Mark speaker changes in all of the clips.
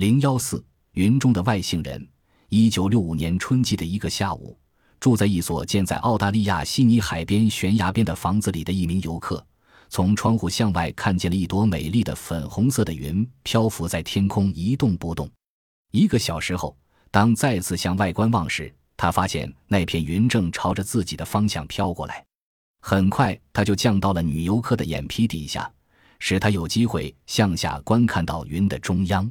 Speaker 1: 零幺四云中的外星人。一九六五年春季的一个下午，住在一所建在澳大利亚悉尼海边悬崖边的房子里的一名游客，从窗户向外看见了一朵美丽的粉红色的云漂浮在天空，一动不动。一个小时后，当再次向外观望时，他发现那片云正朝着自己的方向飘过来。很快，他就降到了女游客的眼皮底下，使他有机会向下观看到云的中央。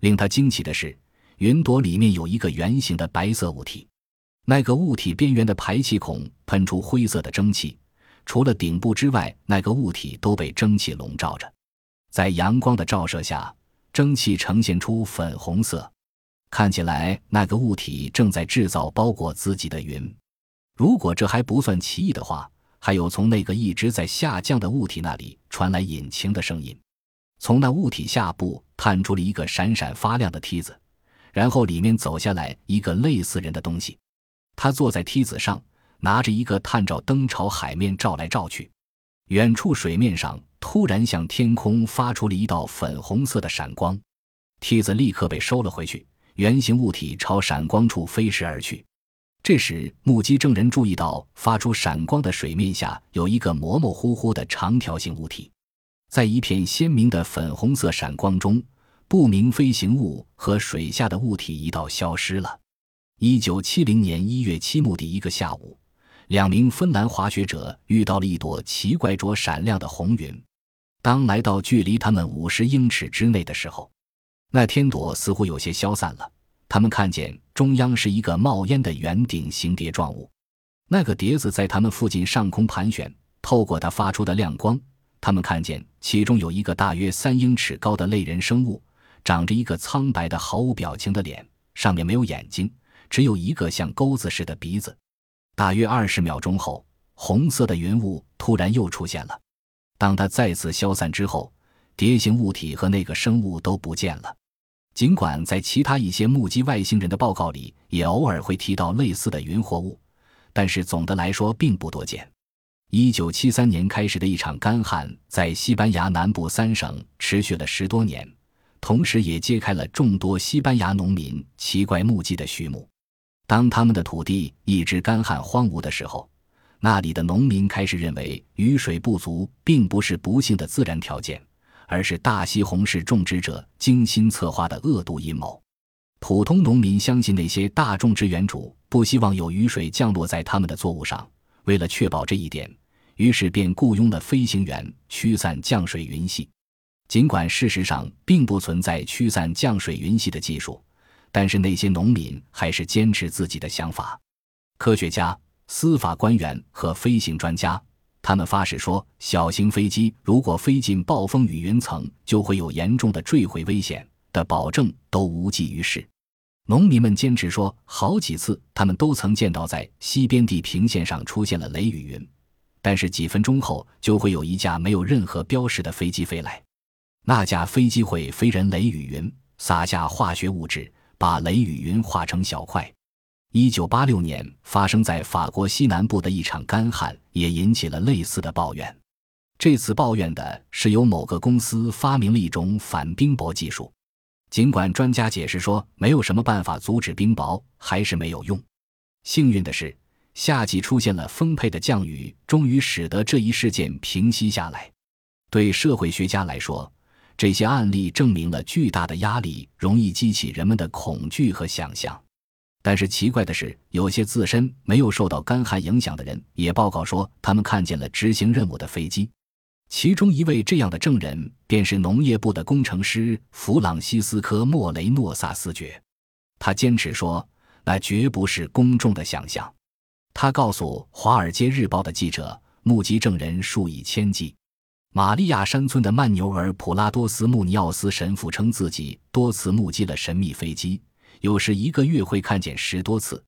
Speaker 1: 令他惊奇的是。云朵里面有一个圆形的白色物体，那个物体边缘的排气孔喷出灰色的蒸汽，除了顶部之外，那个物体都被蒸汽笼罩着。在阳光的照射下，蒸汽呈现出粉红色，看起来那个物体正在制造包裹自己的云。如果这还不算奇异的话，还有从那个一直在下降的物体那里传来引擎的声音，从那物体下部探出了一个闪闪发亮的梯子。然后里面走下来一个类似人的东西，他坐在梯子上，拿着一个探照灯朝海面照来照去。远处水面上突然向天空发出了一道粉红色的闪光，梯子立刻被收了回去，圆形物体朝闪光处飞驰而去。这时，目击证人注意到发出闪光的水面下有一个模模糊糊的长条形物体，在一片鲜明的粉红色闪光中。不明飞行物和水下的物体一道消失了。一九七零年一月七日的一个下午，两名芬兰滑雪者遇到了一朵奇怪着闪亮的红云。当来到距离他们五十英尺之内的时候，那天朵似乎有些消散了。他们看见中央是一个冒烟的圆顶形碟状物，那个碟子在他们附近上空盘旋，透过它发出的亮光，他们看见其中有一个大约三英尺高的类人生物。长着一个苍白的、毫无表情的脸，上面没有眼睛，只有一个像钩子似的鼻子。大约二十秒钟后，红色的云雾突然又出现了。当它再次消散之后，蝶形物体和那个生物都不见了。尽管在其他一些目击外星人的报告里也偶尔会提到类似的云或雾，但是总的来说并不多见。一九七三年开始的一场干旱在西班牙南部三省持续了十多年。同时，也揭开了众多西班牙农民奇怪目击的序幕。当他们的土地一直干旱荒芜的时候，那里的农民开始认为雨水不足并不是不幸的自然条件，而是大西红柿种植者精心策划的恶毒阴谋。普通农民相信那些大种植园主不希望有雨水降落在他们的作物上，为了确保这一点，于是便雇佣了飞行员驱散降水云系。尽管事实上并不存在驱散降水云系的技术，但是那些农民还是坚持自己的想法。科学家、司法官员和飞行专家，他们发誓说，小型飞机如果飞进暴风雨云层，就会有严重的坠毁危险的保证都无济于事。农民们坚持说，好几次他们都曾见到在西边地平线上出现了雷雨云，但是几分钟后就会有一架没有任何标识的飞机飞来。那架飞机会飞人雷雨云，撒下化学物质，把雷雨云化成小块。一九八六年发生在法国西南部的一场干旱也引起了类似的抱怨。这次抱怨的是由某个公司发明了一种反冰雹技术，尽管专家解释说没有什么办法阻止冰雹，还是没有用。幸运的是，夏季出现了丰沛的降雨，终于使得这一事件平息下来。对社会学家来说，这些案例证明了巨大的压力容易激起人们的恐惧和想象，但是奇怪的是，有些自身没有受到干旱影响的人也报告说，他们看见了执行任务的飞机。其中一位这样的证人便是农业部的工程师弗朗西斯科·莫雷诺萨斯爵。他坚持说，那绝不是公众的想象。他告诉《华尔街日报》的记者，目击证人数以千计。玛利亚山村的曼纽尔·普拉多斯·穆尼奥斯神父称自己多次目击了神秘飞机，有时一个月会看见十多次。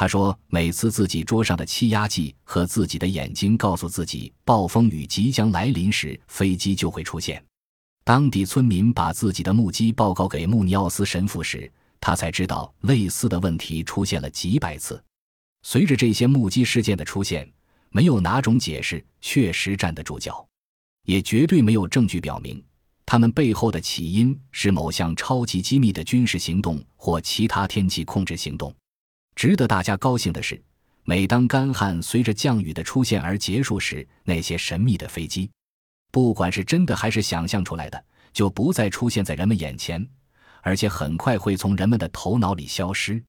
Speaker 1: 他说，每次自己桌上的气压计和自己的眼睛告诉自己暴风雨即将来临时，飞机就会出现。当地村民把自己的目击报告给穆尼奥斯神父时，他才知道类似的问题出现了几百次。随着这些目击事件的出现，没有哪种解释确实站得住脚。也绝对没有证据表明，他们背后的起因是某项超级机密的军事行动或其他天气控制行动。值得大家高兴的是，每当干旱随着降雨的出现而结束时，那些神秘的飞机，不管是真的还是想象出来的，就不再出现在人们眼前，而且很快会从人们的头脑里消失。